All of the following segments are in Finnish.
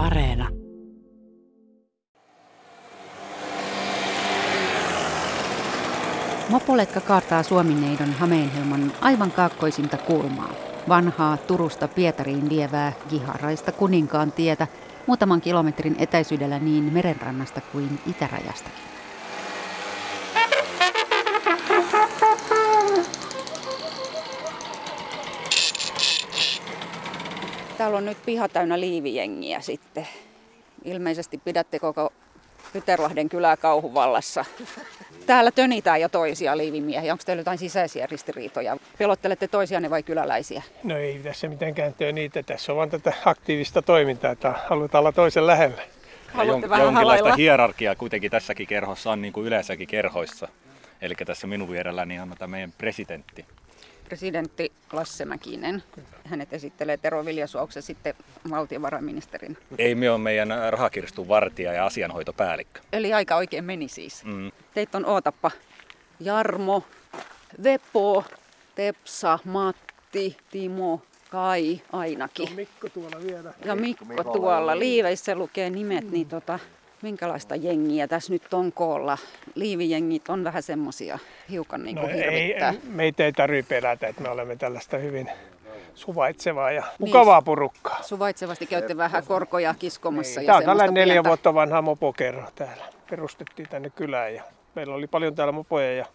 Areena. Mopoletka kaartaa Suomineidon Hameenhelman aivan kaakkoisinta kulmaa. Vanhaa Turusta Pietariin vievää giharaista kuninkaan tietä muutaman kilometrin etäisyydellä niin merenrannasta kuin itärajastakin. Täällä on nyt piha täynnä liivijengiä sitten. Ilmeisesti pidätte koko Pyterlahden kylää kauhuvallassa. Täällä tönitään jo toisia liivimiehiä. Onko teillä jotain sisäisiä ristiriitoja? Pelottelette toisianne vai kyläläisiä? No ei tässä mitenkään niitä. Tässä on vain tätä aktiivista toimintaa, että halutaan olla toisen lähellä. Haluatte Jon, vähän jonkinlaista halailla? hierarkiaa kuitenkin tässäkin kerhossa on niin kuin yleensäkin kerhoissa. Eli tässä minun vierelläni on tämä meidän presidentti. Presidentti Lasse Mäkinen. Hänet esittelee Tero Viljasuokse sitten valtiovarainministerin. Ei me on meidän rahakirstun vartija ja asianhoitopäällikkö. Eli aika oikein meni siis. Mm. Teitä on ootappa Jarmo, Vepo, Tepsa, Matti, Timo, Kai ainakin. Mikko tuolla vielä. Ja Mikko tuolla. Liiveissä lukee nimet, niin tota, minkälaista jengiä tässä nyt on koolla? Liivijengit on vähän semmosia hiukan niin No kuin ei, hirvittää. meitä ei tarvitse pelätä, että me olemme tällaista hyvin suvaitsevaa ja mukavaa porukkaa. Suvaitsevasti käytte vähän korkoja kiskomassa. Niin. ja Tämä on tällainen neljä pientä- vuotta vanha mopokerro täällä. Perustettiin tänne kylään ja meillä oli paljon täällä mopoja ja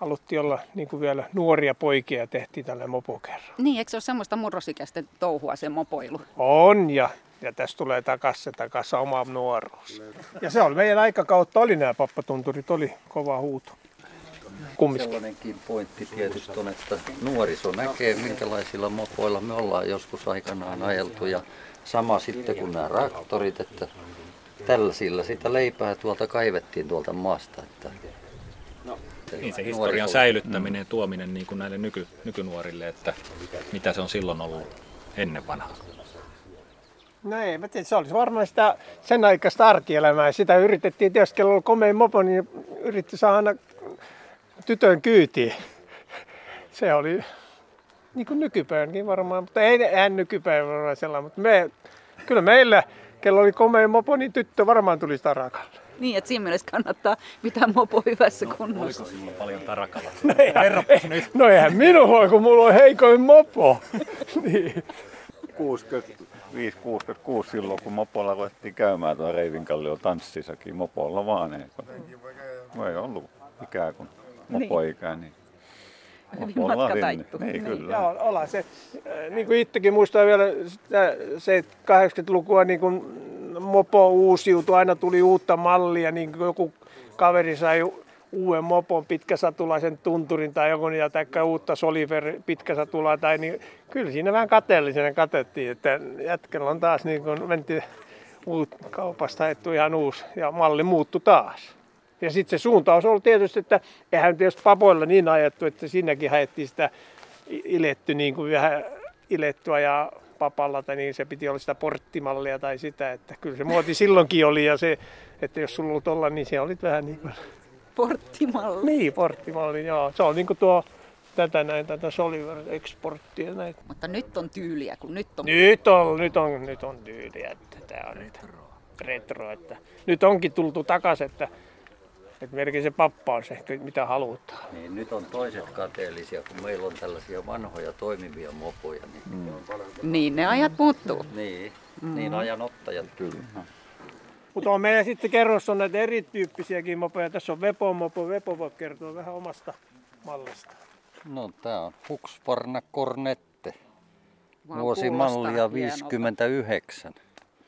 haluttiin olla niin kuin vielä nuoria poikia ja tehtiin tällainen mopokerro. Niin, eikö se ole semmoista murrosikäisten touhua se mopoilu? On ja, ja tässä tulee takas se takas oma nuoruus. Ja se oli meidän aikakautta, oli nämä pappatunturit, oli kova huuto. Kumminkin. Sellainenkin pointti tietysti on, että nuoriso näkee, minkälaisilla mopoilla me ollaan joskus aikanaan ajeltu. Ja sama sitten kuin nämä traktorit, että tällaisilla sitä leipää tuolta kaivettiin tuolta maasta. Että Niin se historian säilyttäminen ja tuominen niin kuin näille nyky, nykynuorille, että mitä se on silloin ollut ennen vanhaa. No ei, mä tiedän, se olisi varmaan sitä sen aikaista arkielämää. Sitä yritettiin, tietysti kello oli komea mopo, niin yritti saada aina tytön kyytiin. Se oli niin kuin nykypäivänkin varmaan, mutta ei eihän nykypäivänä varmaan sellainen, mutta me, kyllä meillä, kello oli komea mopo, niin tyttö varmaan tuli tarakalle. Niin, että siinä mielessä kannattaa pitää mopo hyvässä kunnossa. silloin paljon tarakalla? No eihän, no eihän minulla, kun mulla on heikoin mopo. niin. 65-66 silloin, kun mopolla ruvettiin käymään tuolla Reivinkallion tanssissakin mopolla vaan. Ei, kun ei ollut ikää kuin mopoikää, niin Hyvin mopolla matka taittu. Niin, kyllä. Joo, ollaan se, niin kuin itsekin muistaa vielä sitä, se 80-lukua niin kuin mopo uusiutui, aina tuli uutta mallia, niin kuin joku kaveri sai uuden mopon pitkäsatulaisen tunturin tai joku niitä tai uutta Soliver pitkäsatulaa tai niin kyllä siinä vähän kateellisena katettiin, että jätkällä on taas niin kuin mentiin uut, kaupasta haettu ihan uusi ja malli muuttui taas. Ja sitten se suuntaus oli tietysti, että eihän tietysti papoilla niin ajettu, että siinäkin haettiin sitä iletty niin kuin vähän ilettua ja papalla, tai niin se piti olla sitä porttimallia tai sitä, että kyllä se muoti silloinkin oli ja se, että jos sulla oli tolla, niin se oli vähän niin kuin, Porttimalli. niin porttimalli, joo. Se on niin kuin tuo tätä näin, tätä Soliver Exporttia näin. Mutta nyt on tyyliä, kun nyt on... Nyt on, nyt on, nyt on tyyliä, että tää on retro. retro että nyt onkin tultu takaisin, että, että melkein se pappa on se, mitä halutaan. Niin nyt on toiset kateellisia, kun meillä on tällaisia vanhoja toimivia mopoja. Niin, mm. Niin, ne ajat muuttuu. niin, mm. niin ajanottajat kyllä. Mutta on meillä sitten kerrossa on näitä erityyppisiäkin mopoja. Tässä on Vepo mopo. Vepo voi kertoa vähän omasta mallista. No tää on Husqvarna Cornette. Vau, Vuosimallia kuulostaa hienolta. 59.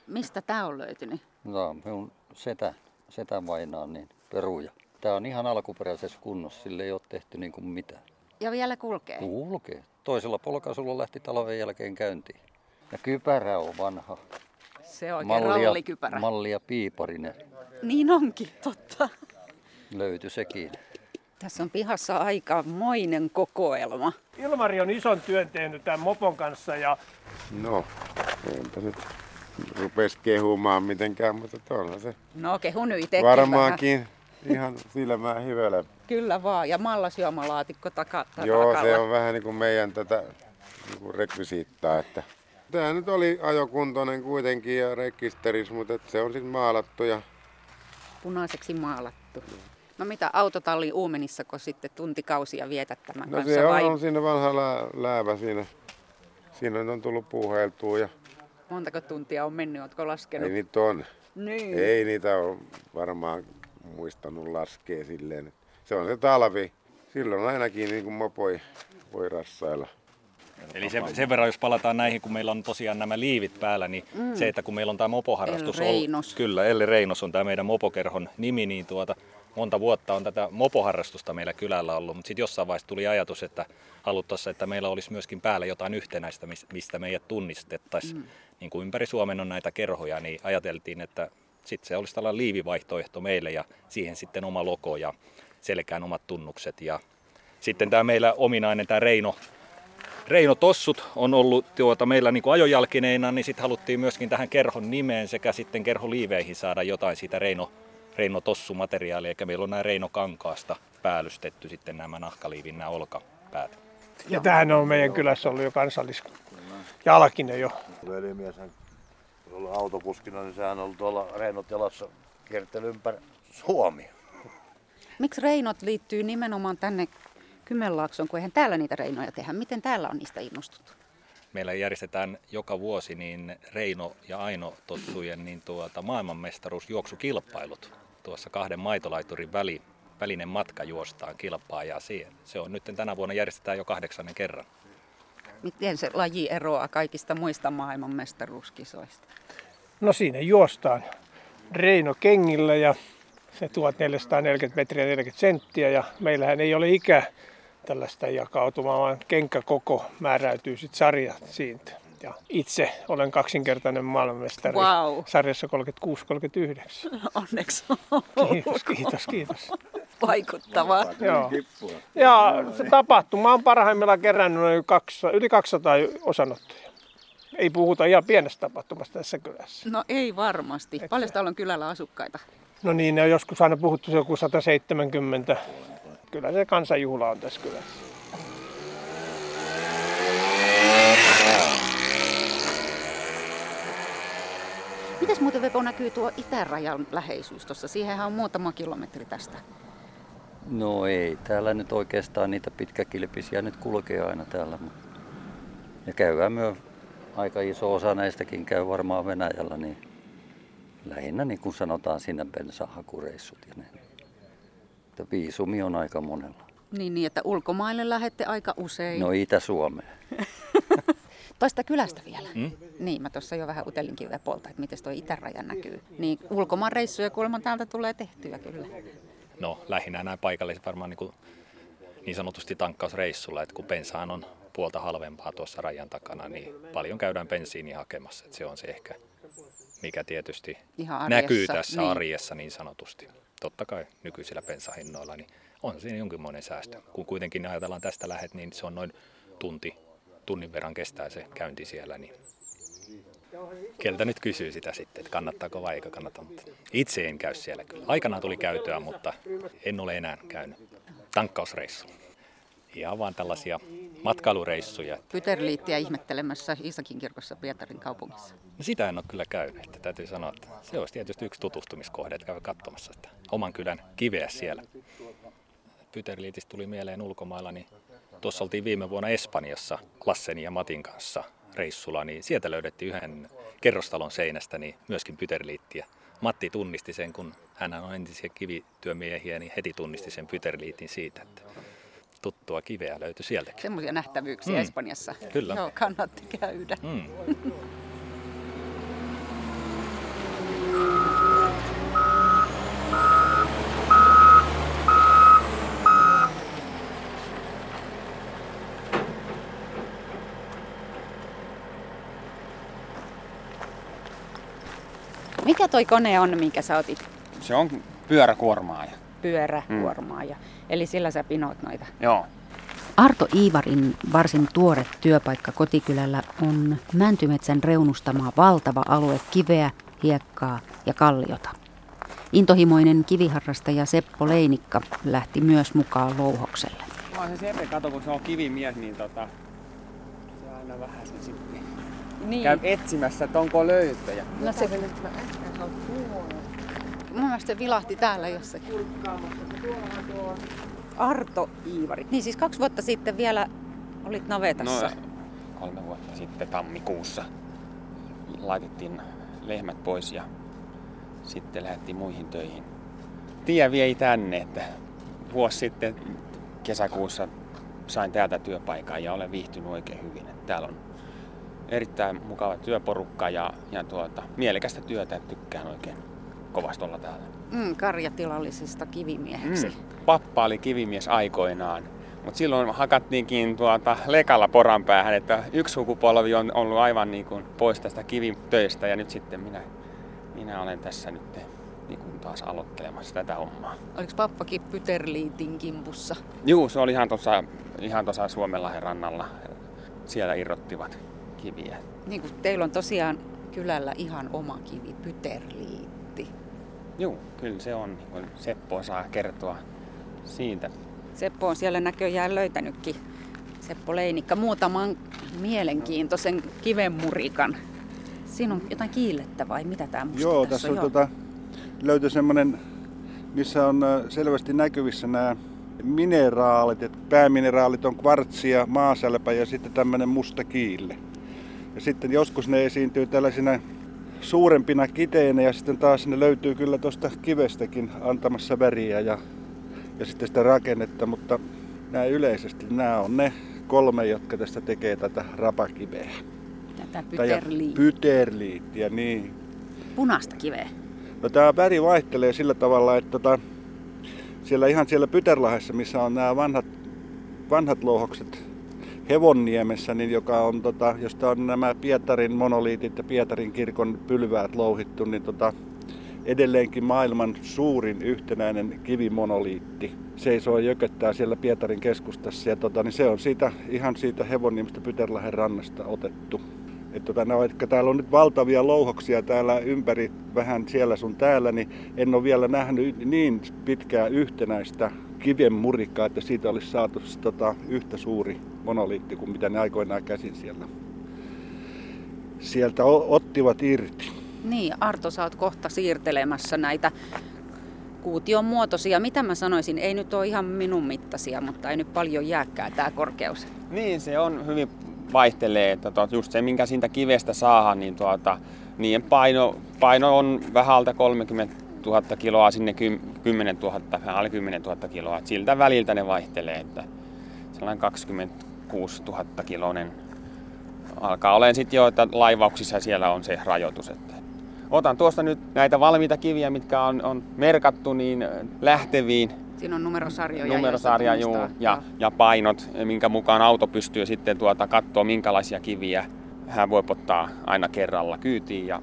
Mistä tämä on löytynyt? Tämä on minun setä, setä vainaa niin peruja. Tämä on ihan alkuperäisessä kunnossa, sille ei ole tehty niin kuin mitään. Ja vielä kulkee. Kulkee. Toisella polkaisulla lähti talven jälkeen käyntiin. Ja kypärä on vanha. Se on oikein rallikypärä. mallia Piiparinen Niin onkin, totta. löytyi sekin. Tässä on pihassa aika moinen kokoelma. Ilmari on ison työn tehnyt tämän mopon kanssa ja No, enpä nyt rupes kehumaan mitenkään, mutta tuolla se No kehu nyt itsekin vähän. varmaankin ihan silmää hyvellä. Kyllä vaan. Ja mallasjuomalaatikko taka, takakalla. Joo, se on vähän niin kuin meidän tätä niin kuin rekvisiittaa, että Tämä nyt oli ajokuntoinen kuitenkin ja rekisteris, mutta se on sitten maalattu ja Punaiseksi maalattu. No mitä autotalli Uumenissa, kun sitten tuntikausia vietät tämän no kanssa se on, vai on siinä vanha lää, läävä siinä. Siinä on tullut puuheiltua ja montako tuntia on mennyt, oletko ei laskenut? niitä on. Niin. Ei niitä ole varmaan muistanut laskea silleen. Se on se talvi. Silloin ainakin niin kuin mopoi voi rassailla. Eli sen, sen verran, jos palataan näihin, kun meillä on tosiaan nämä liivit päällä, niin mm. se, että kun meillä on tämä mopoharrastus... El Reinos. Kyllä, Elle Reinos on tämä meidän mopokerhon nimi, niin tuota, monta vuotta on tätä mopoharrastusta meillä kylällä ollut, mutta sitten jossain vaiheessa tuli ajatus, että haluttaisiin, että meillä olisi myöskin päällä jotain yhtenäistä, mis- mistä meidät tunnistettaisiin. Mm. Niin kuin ympäri Suomen on näitä kerhoja, niin ajateltiin, että sitten se olisi tällainen liivivaihtoehto meille ja siihen sitten oma logo ja selkään omat tunnukset. Ja sitten tämä meillä ominainen tämä Reino, Reino Tossut on ollut tuota meillä niin kuin ajojalkineina, niin sitten haluttiin myöskin tähän kerhon nimeen sekä sitten kerholiiveihin saada jotain siitä Reino, Reino Tossu-materiaalia, eli meillä on nämä Reino Kankaasta päällystetty sitten nämä nahkaliivin nämä olkapäät. Ja tämähän on meidän kylässä ollut jo kansallisjalkinen jo. Velimies hän on ollut autokuskina, niin sehän on ollut tuolla Reino Telassa kiertely ympäri Suomi. Miksi reinot liittyy nimenomaan tänne Kymenlaaksoon, kun eihän täällä niitä reinoja tehdä? Miten täällä on niistä innostuttu? Meillä järjestetään joka vuosi niin Reino ja Aino Tossujen niin tuota, maailmanmestaruusjuoksukilpailut. Tuossa kahden maitolaiturin väli, välinen matka juostaan kilpaa ja siihen. se on nyt tänä vuonna järjestetään jo kahdeksannen kerran. Miten se laji eroaa kaikista muista maailmanmestaruuskisoista? No siinä juostaan Reino kengillä ja se 1440 metriä 40 senttiä ja meillähän ei ole ikä tällaista jakautumaa, vaan kenkäkoko määräytyy sitten sarja siitä. Ja itse olen kaksinkertainen maailmanmestari Wow. sarjassa 36-39. Onneksi Kiitos, kiitos, kiitos. vaikuttavaa. Joo. Ja se tapahtuma on parhaimmillaan kerännyt noin 200, yli 200 osanottoja. Ei puhuta ihan pienestä tapahtumasta tässä kylässä. No ei varmasti. Paljon täällä on kylällä asukkaita? No niin, ne on joskus aina puhuttu joku 170. Kyllä se kansanjuhla on tässä kylässä. Mites muuten Vepo näkyy tuo itärajan läheisyys tuossa? Siihenhän on muutama kilometri tästä. No ei, täällä nyt oikeastaan niitä pitkäkilpisiä nyt kulkee aina täällä. mutta- Ja käydään myös aika iso osa näistäkin käy varmaan Venäjällä, niin lähinnä niin kuin sanotaan sinne bensahakureissut ja ne. Että viisumi on aika monella. Niin, niin, että ulkomaille lähette aika usein. No Itä-Suomeen. Toista kylästä vielä. Mm? Niin, mä tuossa jo vähän utelinkin Vepolta, että miten tuo itäraja näkyy. Niin ulkomaan reissuja kuulemma täältä tulee tehtyä kyllä. No lähinnä nämä paikalliset varmaan niin, kuin, niin sanotusti tankkausreissulla, että kun bensaan on puolta halvempaa tuossa rajan takana, niin paljon käydään bensiiniä hakemassa. Että se on se ehkä, mikä tietysti Ihan arjessa, näkyy tässä niin. arjessa niin sanotusti. Totta kai nykyisillä bensahinnoilla, niin on siinä jonkinmoinen säästö. Kun kuitenkin ajatellaan tästä lähet, niin se on noin tunti, tunnin verran kestää se käynti siellä, niin Keltä nyt kysyy sitä sitten, että kannattaako vai eikö kannata. Mutta itse en käy siellä kyllä. Aikanaan tuli käytyä, mutta en ole enää käynyt. Tankkausreissu. Ihan vaan tällaisia matkailureissuja. Pyterliittiä ihmettelemässä Iisakin kirkossa Pietarin kaupungissa. No sitä en ole kyllä käynyt. Että täytyy sanoa, että se olisi tietysti yksi tutustumiskohde, että käy katsomassa että oman kylän kiveä siellä. Pyterliitistä tuli mieleen ulkomailla, niin tuossa oltiin viime vuonna Espanjassa Lassen ja Matin kanssa reissulla, niin sieltä löydettiin yhden kerrostalon seinästä niin myöskin pyterliittiä. Matti tunnisti sen, kun hän on entisiä kivityömiehiä, niin heti tunnisti sen pyterliitin siitä, että tuttua kiveä löytyi sieltäkin. Semmoisia nähtävyyksiä Mm. Espanjassa. Kyllä. Joo, kannatti käydä. Mm. Mikä toi kone on, minkä sä otit Se on pyöräkuormaaja. Pyöräkuormaaja? Eli sillä sä pinoot noita. Joo. Arto Iivarin varsin tuore työpaikka kotikylällä on Mäntymetsän reunustama valtava alue kiveä, hiekkaa ja kalliota. Intohimoinen kiviharrastaja Seppo Leinikka lähti myös mukaan louhokselle. Mä se Sepe, kato kun se on kivimies, niin tota, se aina vähän se sitten Niin. käy etsimässä, että onko löytöjä. No se... Mun mielestä se vilahti täällä jossakin. Arto Iivari. Niin siis kaksi vuotta sitten vielä olit navetassa. No, kolme vuotta sitten tammikuussa laitettiin lehmät pois ja sitten lähdettiin muihin töihin. Tie vei tänne, että vuosi sitten kesäkuussa sain täältä työpaikan ja olen viihtynyt oikein hyvin. Että täällä on erittäin mukava työporukka ja, ja tuota, mielekästä työtä, tykkään oikein kovasti olla täällä. Mm, karjatilallisesta kivimieheksi. Mm. Pappa oli kivimies aikoinaan, mutta silloin hakattiinkin tuota lekalla poran päähän, että yksi sukupolvi on ollut aivan niin kuin pois tästä kivitöistä ja nyt sitten minä, minä olen tässä nyt niin kuin taas aloittelemassa tätä hommaa. Oliko pappakin Pyterliitin kimpussa? Juu, se oli ihan tuossa ihan tuossa Suomenlahden rannalla. Siellä irrottivat kiviä. Niin kuin teillä on tosiaan kylällä ihan oma kivi, Pyterliitti. Joo, kyllä se on. Niin Seppo osaa kertoa siitä. Seppo on siellä näköjään löytänytkin, Seppo Leinikka, muutaman mielenkiintoisen kivenmurikan. Siinä on jotain kiillettä vai mitä tämä musta Joo, tässä on, Joo. tota, löytyi semmoinen, missä on äh, selvästi näkyvissä nämä mineraalit. Et päämineraalit on kvartsia, maasälpä ja sitten tämmöinen musta kiille. Ja sitten joskus ne esiintyy tällaisina suurempina kiteinä ja sitten taas ne löytyy kyllä tuosta kivestäkin antamassa väriä ja, ja sitten sitä rakennetta, mutta nämä yleisesti nämä on ne kolme, jotka tästä tekee tätä rapakiveä. Tätä Tai ja Pyterliittiä. Pyterliittiä, niin. Punaista kiveä. No tämä väri vaihtelee sillä tavalla, että tota, siellä ihan siellä Pyterlahessa, missä on nämä vanhat, vanhat louhokset Hevonniemessä, niin joka on, tota, josta on nämä Pietarin monoliitit ja Pietarin kirkon pylväät louhittu, niin tota, edelleenkin maailman suurin yhtenäinen kivimonoliitti seisoo ja jököttää siellä Pietarin keskustassa. Ja tota, niin se on siitä, ihan siitä Hevonniemestä Pyterlahen rannasta otettu. Et tota, no, vaikka täällä on nyt valtavia louhoksia täällä ympäri, vähän siellä sun täällä, niin en ole vielä nähnyt niin pitkää yhtenäistä kiven murikkaa, että siitä olisi saatu tota, yhtä suuri monoliitti kuin mitä ne aikoinaan käsin siellä. Sieltä ottivat irti. Niin, Arto, sä oot kohta siirtelemässä näitä kuution muotoisia. Mitä mä sanoisin, ei nyt ole ihan minun mittaisia, mutta ei nyt paljon jääkää tämä korkeus. Niin, se on hyvin vaihtelee, että tuot, just se minkä siitä kivestä saadaan, niin tuota, niiden paino, paino on vähän alta 30 000 kiloa sinne 10 000, vähän alle 10 000 kiloa. Et siltä väliltä ne vaihtelee, että sellainen 26 000 kiloinen alkaa olemaan sitten jo, että laivauksissa siellä on se rajoitus. Että otan tuosta nyt näitä valmiita kiviä, mitkä on, on merkattu niin lähteviin Siinä on numerosarjoja. numerosarja juu, tunnistaa. ja, ja painot, minkä mukaan auto pystyy sitten tuota katsoa minkälaisia kiviä hän voi ottaa aina kerralla kyytiin ja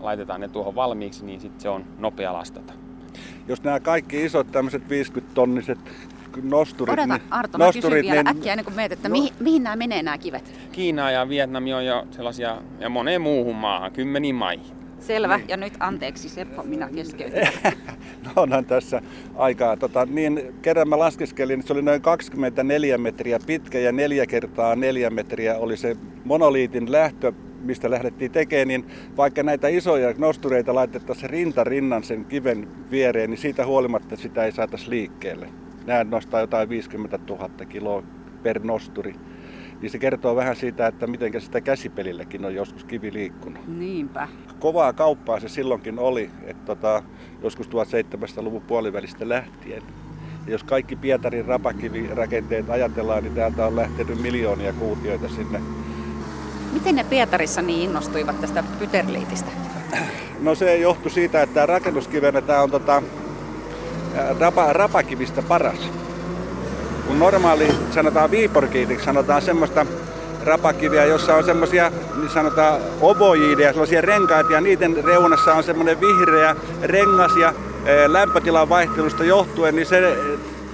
laitetaan ne tuohon valmiiksi, niin sitten se on nopea lastata. Jos nämä kaikki isot tämmöiset 50-tonniset nosturit, Odota, niin, Arto, mä kysyn nosturit, vielä niin, äkkiä ennen kuin meet, että mihin, mihin nämä menee nämä kivet? Kiina ja Vietnami on jo sellaisia, ja moneen muuhun maahan, kymmeniin maihin. Selvä, ja nyt anteeksi Seppo, minä keskeytän. no onhan tässä aikaa. Tota, niin kerran mä laskeskelin, että se oli noin 24 metriä pitkä ja neljä kertaa neljä metriä oli se monoliitin lähtö, mistä lähdettiin tekemään, niin vaikka näitä isoja nostureita laitettaisiin rinta rinnan sen kiven viereen, niin siitä huolimatta sitä ei saataisi liikkeelle. Nämä nostaa jotain 50 000 kiloa per nosturi. Niin se kertoo vähän siitä, että miten sitä käsipelilläkin on joskus kivi liikkunut. Niinpä. Kovaa kauppaa se silloinkin oli, että tota, joskus 1700-luvun puolivälistä lähtien. Ja jos kaikki Pietarin rapakivirakenteet ajatellaan, niin täältä on lähtenyt miljoonia kuutioita sinne. Miten ne Pietarissa niin innostuivat tästä Pyterliitistä? No se johtui siitä, että tämä rakennuskivenä tämä on tota, rapa, rapakivistä paras. Kun normaali, sanotaan viiporkiitiksi, sanotaan semmoista rapakiviä, jossa on semmoisia, niin sanotaan ovojiideja, sellaisia renkaita ja niiden reunassa on semmoinen vihreä rengas ja lämpötilan vaihtelusta johtuen, niin se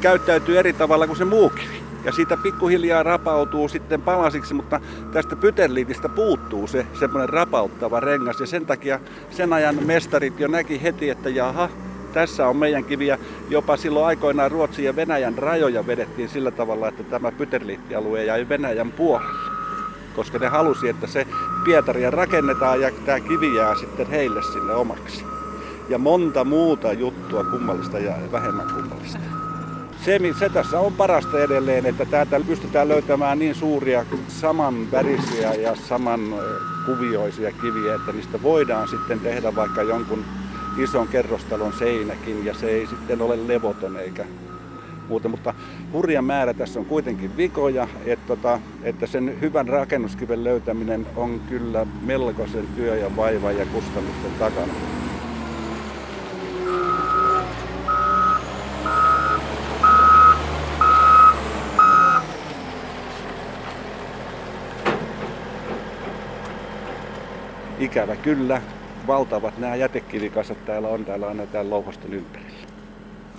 käyttäytyy eri tavalla kuin se muu kivi. Ja siitä pikkuhiljaa rapautuu sitten palasiksi, mutta tästä pyterliitistä puuttuu se semmoinen rapauttava rengas. Ja sen takia sen ajan mestarit jo näki heti, että jaha, tässä on meidän kiviä. Jopa silloin aikoinaan Ruotsin ja Venäjän rajoja vedettiin sillä tavalla, että tämä pyterliittialue jäi Venäjän puolelle. Koska ne halusi, että se Pietaria rakennetaan ja tämä kivi jää sitten heille sinne omaksi. Ja monta muuta juttua kummallista ja vähemmän kummallista. Se, se tässä on parasta edelleen, että täältä pystytään löytämään niin suuria samanvärisiä ja saman kuvioisia kiviä, että niistä voidaan sitten tehdä vaikka jonkun ison kerrostalon seinäkin ja se ei sitten ole levoton eikä muuta, mutta hurja määrä tässä on kuitenkin vikoja, että, tota, että sen hyvän rakennuskiven löytäminen on kyllä melkoisen työ ja vaiva ja kustannusten takana. Ikävä kyllä, valtavat nämä jätekivikasat täällä on täällä aina täällä louhoston ympärillä.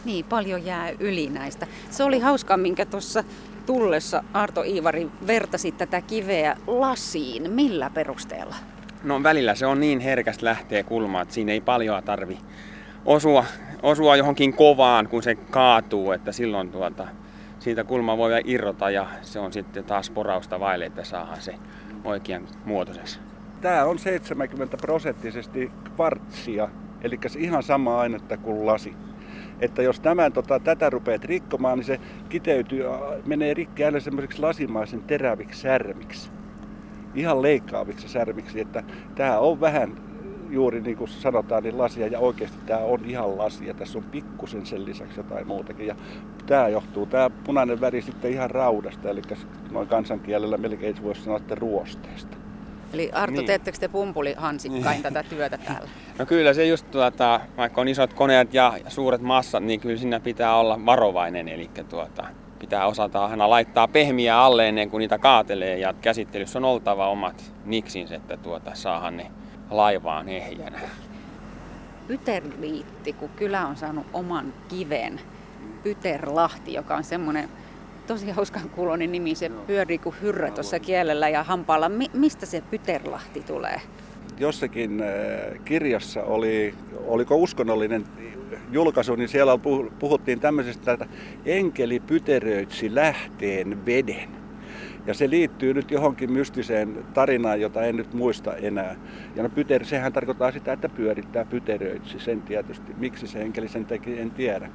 Niin, paljon jää yli näistä. Se oli hauskaa, minkä tuossa tullessa Arto Iivari vertasi tätä kiveä lasiin. Millä perusteella? No välillä se on niin herkästä lähtee kulmaa, että siinä ei paljon tarvi osua, osua johonkin kovaan, kun se kaatuu, että silloin tuota, siitä kulma voi irrota ja se on sitten taas porausta vaille, että saadaan se oikean muotoiseksi. Tämä on 70 prosenttisesti kvartsia, eli ihan sama ainetta kuin lasi että jos tämän, tota, tätä rupeat rikkomaan, niin se kiteytyy, menee rikki aina semmoiseksi lasimaisen teräviksi särmiksi. Ihan leikkaaviksi särmiksi, että tämä on vähän juuri niin kuin sanotaan, niin lasia ja oikeasti tämä on ihan lasia. Tässä on pikkusen sen lisäksi jotain muutakin. Ja tämä johtuu, tämä punainen väri sitten ihan raudasta, eli noin kansankielellä melkein voisi sanoa, että ruosteesta. Eli Arto, niin. teettekö te pumpulihansikkain tätä työtä täällä? No kyllä se just, tuota, vaikka on isot koneet ja suuret massat, niin kyllä siinä pitää olla varovainen. Eli tuota, pitää osata aina laittaa pehmiä alle ennen kuin niitä kaatelee. Ja käsittelyssä on oltava omat niksinsä, että tuota, saahan ne laivaan ehjänä. Pyterliitti, kun kylä on saanut oman kiven. Pyterlahti, joka on semmoinen tosi hauskan kuulonen nimi. Se pyörii kuin hyrrä tuossa kielellä ja hampaalla. Mi- mistä se Pyterlahti tulee? Jossakin äh, kirjassa oli, oliko uskonnollinen julkaisu, niin siellä puhuttiin tämmöisestä, että enkeli pyteröitsi lähteen veden. Ja se liittyy nyt johonkin mystiseen tarinaan, jota en nyt muista enää. Ja no pyter, sehän tarkoittaa sitä, että pyörittää pyteröitsi. Sen tietysti. Miksi se enkeli sen teki, en tiedä.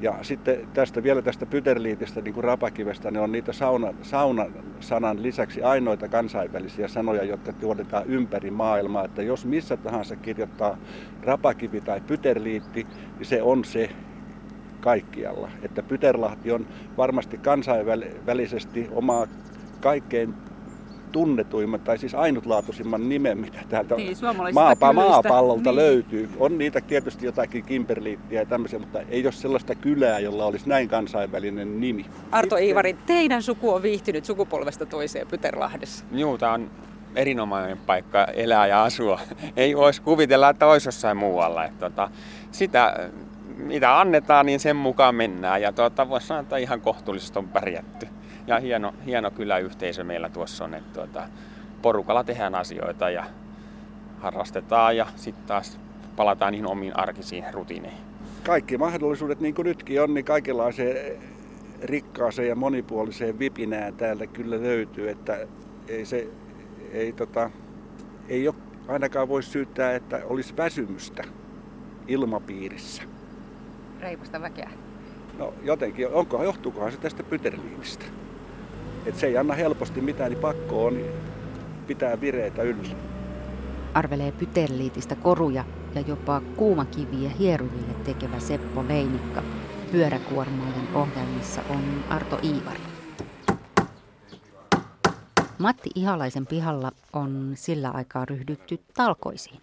Ja sitten tästä vielä tästä Pyterliitistä, niin kuin rapakivestä, ne on niitä sauna, saunasanan lisäksi ainoita kansainvälisiä sanoja, jotka tuotetaan ympäri maailmaa. Että jos missä tahansa kirjoittaa rapakivi tai Pyterliitti, niin se on se kaikkialla. Että Pyterlahti on varmasti kansainvälisesti oma kaikkein tunnetuimman tai siis ainutlaatuisimman nimen, mitä täältä niin, maapa, maapallolta niin. löytyy. On niitä tietysti jotakin Kimberliittiä ja tämmöisiä, mutta ei ole sellaista kylää, jolla olisi näin kansainvälinen nimi. Arto Iivari, teidän suku on viihtynyt sukupolvesta toiseen Pyterlahdessa. Joo, tämä on erinomainen paikka elää ja asua. Ei voisi kuvitella, että olisi jossain muualla. Että, tota, sitä, mitä annetaan, niin sen mukaan mennään. Ja tuota, voisi sanoa, että ihan kohtuullisesti on pärjätty ja hieno, hieno kyläyhteisö meillä tuossa on, että tuota, porukalla tehdään asioita ja harrastetaan ja sitten taas palataan niihin omiin arkisiin rutiineihin. Kaikki mahdollisuudet, niin kuin nytkin on, niin kaikenlaiseen rikkaaseen ja monipuoliseen vipinään täällä kyllä löytyy, että ei se ei, tota, ei ole, ainakaan voi syyttää, että olisi väsymystä ilmapiirissä. Reipasta väkeä. No jotenkin, onko, johtuukohan se tästä pyterliinistä? Että se ei anna helposti mitään, niin pakko on pitää vireitä yllä. Arvelee pyterliitistä koruja ja jopa kuumakiviä hierujille tekevä Seppo Leinikka. Pyöräkuormailun ohjelmissa on Arto Iivari. Matti Ihalaisen pihalla on sillä aikaa ryhdytty talkoisiin.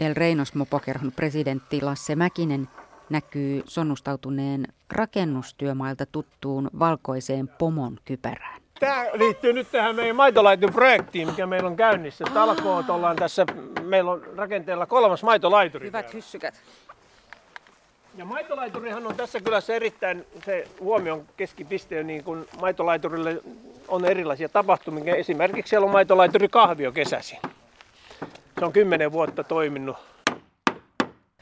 El Reinos Mopokerhon presidentti Lasse Mäkinen näkyy sonnustautuneen rakennustyömailta tuttuun valkoiseen pomon kypärään. Tämä liittyy nyt tähän meidän maitolaituprojektiin, mikä meillä on käynnissä. Talkoot ollaan tässä, meillä on rakenteella kolmas maitolaituri. Hyvät täällä. hyssykät. Ja maitolaiturihan on tässä kylässä erittäin se huomion keskipiste, niin kuin maitolaiturille on erilaisia tapahtumia. Esimerkiksi siellä on maitolaituri kahvio kesäsi. Se on kymmenen vuotta toiminut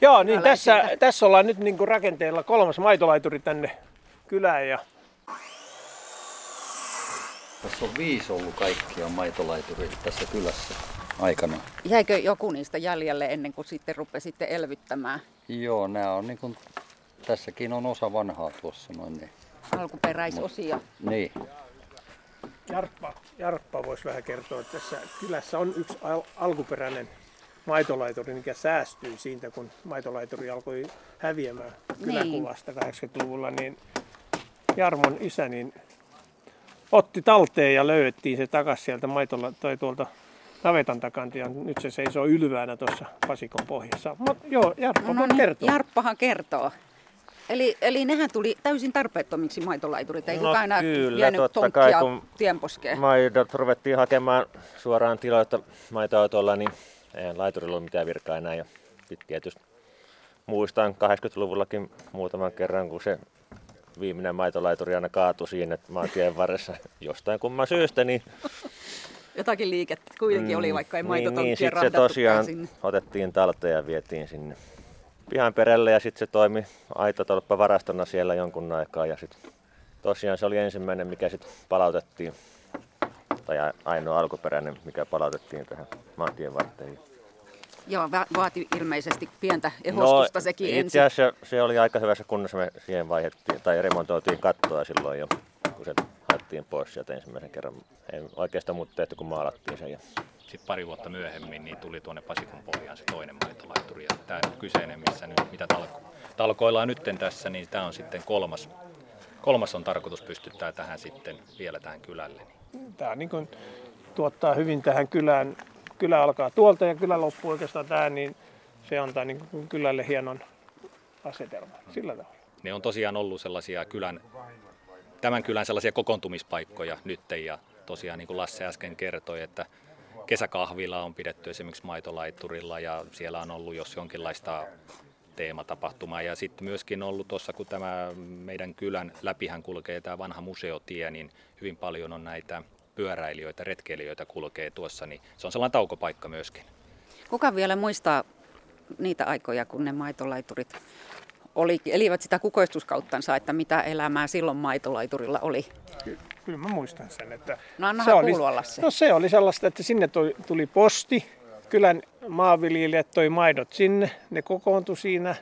Joo, niin tässä, tässä ollaan nyt niin kuin rakenteella kolmas maitolaituri tänne kylään. Ja... Tässä on viisi ollut kaikkia maitolaitureita tässä kylässä aikana. Jäikö joku niistä jäljelle ennen kuin sitten rupesitte elvyttämään? Joo, nämä on niin kuin, tässäkin on osa vanhaa tuossa noin. Niin. Alkuperäisosia. Niin. Jarppa, Jarppa voisi vähän kertoa, että tässä kylässä on yksi al- alkuperäinen maitolaituri, mikä säästyi siitä, kun maitolaituri alkoi häviämään kyläkuvasta 80-luvulla, niin Jarmon isä niin otti talteen ja löydettiin se takaisin sieltä maitola, tai tuolta navetan takanti ja nyt se seisoo ylväänä tuossa pasikon pohjassa. Mut joo, Jarppa No niin, kertoa. Jarppahan kertoo. Eli, eli nehän tuli täysin tarpeettomiksi maitolaiturit. Ei No kukaan enää kyllä, vienyt totta kai, kun tienposkeen. maidot ruvettiin hakemaan suoraan tiloilta maitoautolla, niin ei laiturilla ollut mitään virkaa enää. Ja sitten tietysti muistan 80-luvullakin muutaman kerran, kun se viimeinen maitolaituri aina kaatui siinä maantien varressa jostain kumman syystä, niin Jotakin liikettä kuitenkin oli, vaikka ei niin, maitotonkkia niin, sit se tosiaan sinne. otettiin talteen ja vietiin sinne pihan perälle ja sitten se toimi aitotolppa varastona siellä jonkun aikaa ja sitten tosiaan se oli ensimmäinen, mikä sitten palautettiin tai ainoa alkuperäinen, mikä palautettiin tähän maantien varteen. Joo, va- vaati ilmeisesti pientä ehostusta sekin No, itse ensin. asiassa se oli aika hyvässä kunnossa. Me siihen vaihdettiin, tai remontoitiin kattoa silloin jo, kun se haettiin pois sieltä ensimmäisen kerran. Ei oikeastaan muuta tehty, kun maalattiin sen. Ja Sitten pari vuotta myöhemmin niin tuli tuonne Pasikon pohjaan se toinen maitolaituri. Ja tämä nyt kyseinen, missä nyt, mitä talko, talkoillaan nytten tässä, niin tämä on sitten kolmas. Kolmas on tarkoitus pystyttää tähän sitten vielä tähän kylälle. Tämä niin kuin tuottaa hyvin tähän kylään. Kylä alkaa tuolta ja kylä loppuu oikeastaan tähän, niin se antaa niin kuin kylälle hienon asetelman sillä tavalla. Ne on tosiaan ollut sellaisia kylän, tämän kylän sellaisia kokoontumispaikkoja nytten ja tosiaan niin kuin Lasse äsken kertoi, että kesäkahvila on pidetty esimerkiksi maitolaiturilla ja siellä on ollut jos jonkinlaista teematapahtumaa ja sitten myöskin ollut tuossa, kun tämä meidän kylän läpihän kulkee tämä vanha museotie, niin hyvin paljon on näitä pyöräilijöitä, retkeilijöitä kulkee tuossa, niin se on sellainen taukopaikka myöskin. Kuka vielä muistaa niitä aikoja, kun ne maitolaiturit oli, elivät sitä kukoistuskauttansa, että mitä elämää silloin maitolaiturilla oli? Kyllä mä muistan sen, että No annahan se oli, Lasse. no se oli sellaista, että sinne tuli, tuli posti, kylän maanviljelijät toi maidot sinne, ne kokoontui siinä,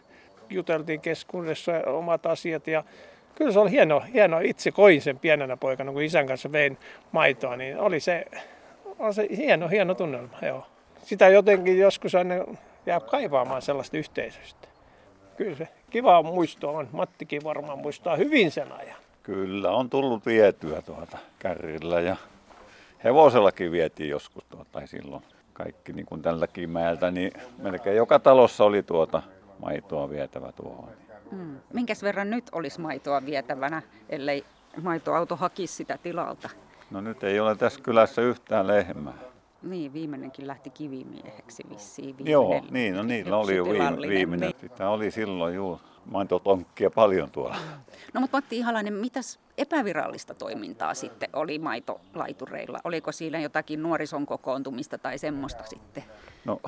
juteltiin keskuudessa omat asiat ja kyllä se oli hieno, hieno. itse koin sen pienenä poikana, kun isän kanssa vein maitoa, niin oli se, oli se hieno, hieno tunnelma, joo. Sitä jotenkin joskus aina jää kaivaamaan sellaista yhteisöstä. Kyllä se kiva muisto on. Mattikin varmaan muistaa hyvin sen ajan. Kyllä on tullut vietyä tuota kärrillä ja hevosellakin vietiin joskus tuota, tai silloin kaikki niin kuin tälläkin mäeltä, niin melkein joka talossa oli tuota maitoa vietävä tuohon. Mm. Minkäs verran nyt olisi maitoa vietävänä, ellei maitoauto hakisi sitä tilalta? No nyt ei ole tässä kylässä yhtään lehmää. Niin, viimeinenkin lähti kivimieheksi vissiin. Viimeinen Joo, niin, no niillä oli jo viime, viimeinen. niin. Sitä oli silloin juu maitotonkkia paljon tuolla. No mutta Matti Ihalainen, mitäs epävirallista toimintaa sitten oli maitolaitureilla? Oliko siinä jotakin nuorison kokoontumista tai semmoista sitten? No,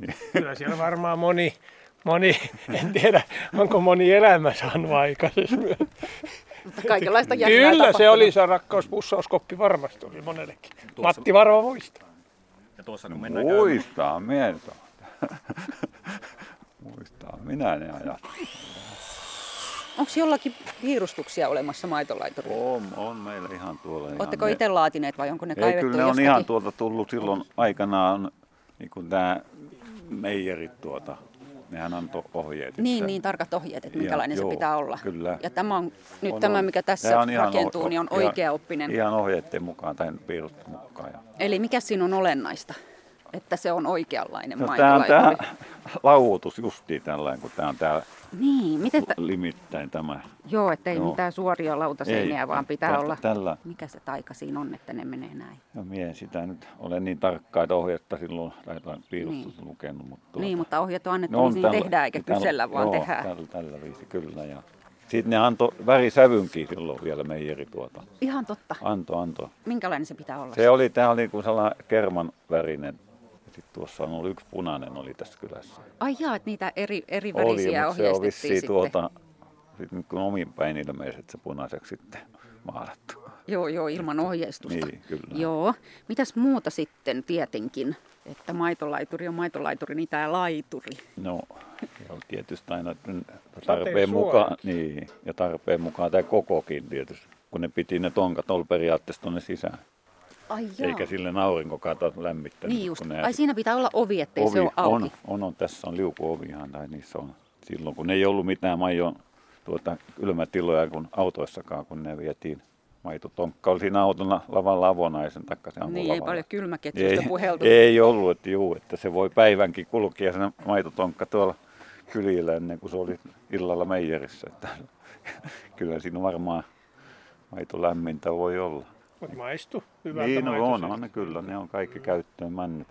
niin. Kyllä siellä varmaan moni, moni, en tiedä onko moni elämä saanut aikaisemmin. Mutta kaikenlaista jännää Kyllä se oli se rakkauspusauskoppi varmasti oli monellekin. Matti varmaan muistaa. Ja tuossa No kun mennään muistaa mieltä. muistaa, minä ne ajat. Onko jollakin piirustuksia olemassa maitolaiturilla? On, on meillä ihan tuolla. ihan Oletteko ne- itse laatineet vai onko ne Ei, kaivettu kyllä ne on jostakin? ihan tuolta tullut silloin aikanaan, niin kuin tämä meijerit tuota, nehän antoi ohjeet. Niin, että- niin, tarkat ohjeet, että Ja- minkälainen se joo, pitää olla. Kyllä. Ja tämä on, nyt On, tämä, mikä tässä on ihan rakentuu, o- niin on ihan- oikeaoppinen. Ihan ohjeiden mukaan tai piirustuksen mukaan. Ja. Eli mikä siinä on olennaista? Että se on oikeanlainen No, tämä on tämä lauutus justiin tällainen, kun tämä on täällä Niin, miten tä... limittäin tämä. Joo, ettei Joo. mitään suoria lautaseiniä, Ei, vaan pitää tä- olla... tällä. Mikä se taika siinä on, että ne menee näin? Ja mie sitä nyt ole niin tarkkaa ohjetta silloin tai jotain piirustusta Niin. lukenut. Mutta Niin, mutta ohjeet on annettu, Ne niin siinä tehdään eikä tällä- kysellä, vaan joo, tehdään. Tällä, tällä viisi kyllä. Ja sitten ne antoi värisävynkin silloin vielä meijeri tuota. Ihan totta. Anto, anto. Minkälainen se pitää olla? Se oli, tämä oli kuin sellainen kerman värinen. Sitten tuossa on ollut yksi punainen oli tässä kylässä. Ai jaa, että niitä eri, eri Oli, värisiä mutta se on vissiin sitten. tuota, sit nyt kun omin päin ilmeisesti se punaiseksi sitten maalattu. Joo, joo, ilman ohjeistusta. Niin, kyllä. Joo. Mitäs muuta sitten tietenkin? Että maitolaituri on maitolaituri, niin tämä laituri. No, joo, tietysti aina tarpeen mukaan, niin, ja tarpeen mukaan tämä kokokin tietysti, kun ne piti ne tonkat olla periaatteessa tuonne sisään. Ai jaa. Eikä sille aurinkokato lämmittänyt. Niin just. ne Ai siinä pitää olla ovi, ettei se ole auki. on, on, on, tässä on liukuovihan tai niissä on. Silloin kun ei ollut mitään maijon tuota, kylmätiloja kun autoissakaan, kun ne vietiin maitotonkka oli siinä autona lavalla avonaisen taikka se Niin, ei lavalla. paljon kylmäketjusta puheltu. Ei ollut, että juu, että se voi päivänkin kulkea sen maitotonkka tuolla kylillä ennen kuin se oli illalla meijerissä. Että kyllä siinä varmaan maito lämmintä voi olla. Mutta maistu hyvältä Niin no on, on ne kyllä, ne on kaikki käyttöön männyt.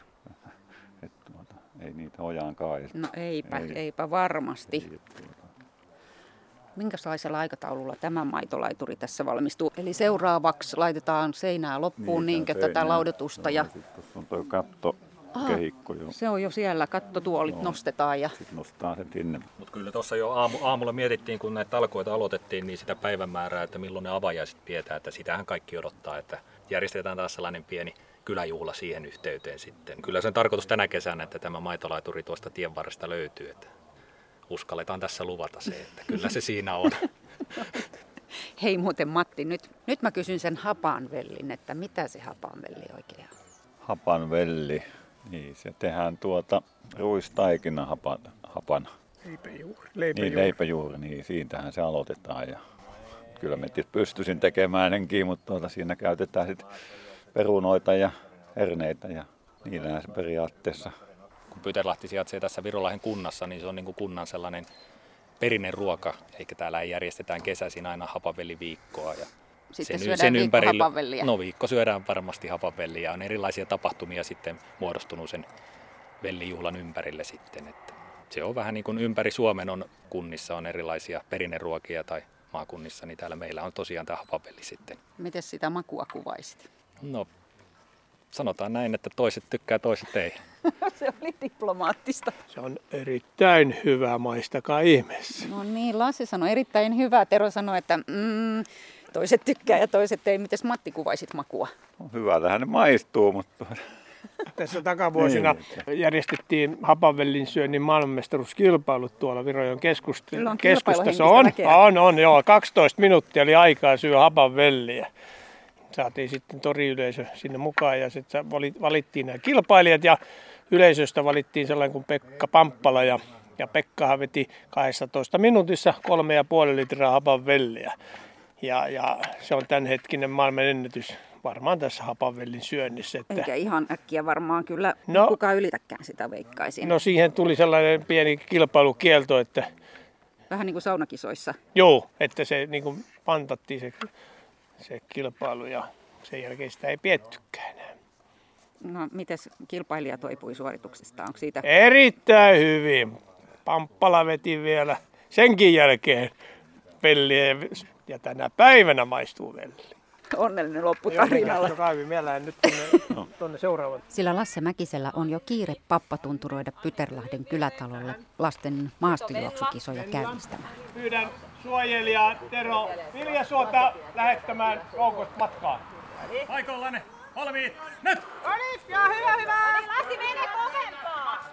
Et, tuota, ei niitä ojaan kai. No eipä, Ei. eipä varmasti. Ei, tuota. Minkälaisella aikataululla tämä maitolaituri tässä valmistuu? Eli seuraavaksi laitetaan seinää loppuun niin, tää tätä laudotusta ja Joo, sit Tuossa on tuo katto, Aha. kehikko jo. se on jo siellä, kattotuolit Joo. nostetaan ja Sitten nostaa sen sinne. Mutta kyllä tuossa jo aamu, aamulla mietittiin, kun näitä talkoita aloitettiin, niin sitä päivämäärää, että milloin ne avajaiset pidetään, että sitähän kaikki odottaa, että järjestetään taas sellainen pieni kyläjuhla siihen yhteyteen sitten. Kyllä sen tarkoitus tänä kesänä, että tämä maitolaituri tuosta tien varresta löytyy, että uskalletaan tässä luvata se, että kyllä se siinä on. hei muuten Matti, nyt, nyt mä kysyn sen hapanvellin, että mitä se hapanvelli oikein on? Hapanvelli. Niin, se tehdään tuota ruistaikina hapan, hapana. Leipäjuuri. Niin, Leipäjuuri. leipäjuuri, niin siitähän se aloitetaan. Ja kyllä mä tietysti pystyisin tekemään senkin, mutta tuota, siinä käytetään sitten perunoita ja herneitä ja niillähän se periaatteessa. kun Pyterlahti sijaitsee tässä Virolahden kunnassa, niin se on niin kuin kunnan sellainen perinneruoka, eikä täällä ei järjestetään kesäisin aina hapavelliviikkoa. Ja Sitten syödään viikko hapanvelliä. No viikko syödään varmasti hapavelliä. On erilaisia tapahtumia sitten muodostunut sen vellijuhlan ympärille sitten. Että se on vähän niin kuin ympäri Suomen on kunnissa on erilaisia perinneruokia tai maakunnissa, niin täällä meillä on tosiaan tämä hapavelli sitten. Miten sitä makua kuvaisit? No sanotaan näin, että toiset tykkää, toiset ei. se oli diplomaattista. Se on erittäin hyvä, maistakaa ihmeessä. No niin, Lassi sanoi erittäin hyvä. Tero sanoi, että mm, toiset tykkää ja toiset ei. Mites Matti kuvaisit makua? Hyvältähän ne maistuu, mutta Tässä takavuosina järjestettiin hapanvellin syönnin maailmanmestaruuskilpailut tuolla Virojon keskust- Kyllä on keskustassa. On, väkeä. on, on, joo. 12 minuuttia oli aikaa syö hapanvelliä. Saatiin sitten toriyleisö sinne mukaan ja sitten valittiin nämä kilpailijat ja yleisöstä valittiin sellainen kuin Pekka Pamppala ja, ja Pekkahan veti 12 minuutissa kolme ja puoli litraa hapanvelliä. Ja, ja se on tämänhetkinen maailman ennätys varmaan tässä hapanvellin syönnissä. Että Eikä ihan äkkiä varmaan kyllä No. kukaan ylitäkään sitä veikkaisin. No siihen tuli sellainen pieni kilpailukielto, että Vähän niin kuin saunakisoissa. joo, että se niin kuin pantattiin se, se kilpailu ja sen jälkeen sitä ei piettykään enää. No, miten kilpailija toipui suorituksesta? Onko siitä Erittäin hyvin. Pamppala veti vielä senkin jälkeen velliä ja tänä päivänä maistuu velli. onnellinen lopputarina? Kaivi mielään nyt tuonne, tuonne seuraavan. Sillä Lasse Mäkisellä on jo kiire pappatunturoida Pyterlahden kylätalolle lasten maastojuoksukisoja käynnistämään. Pyydän suojelijaa Tero Viljasuota lähettämään joukosta matkaan. Paikoillanne, valmiit, nyt! No niin, ja hyvä, hyvä. Lassi menee kovempaa.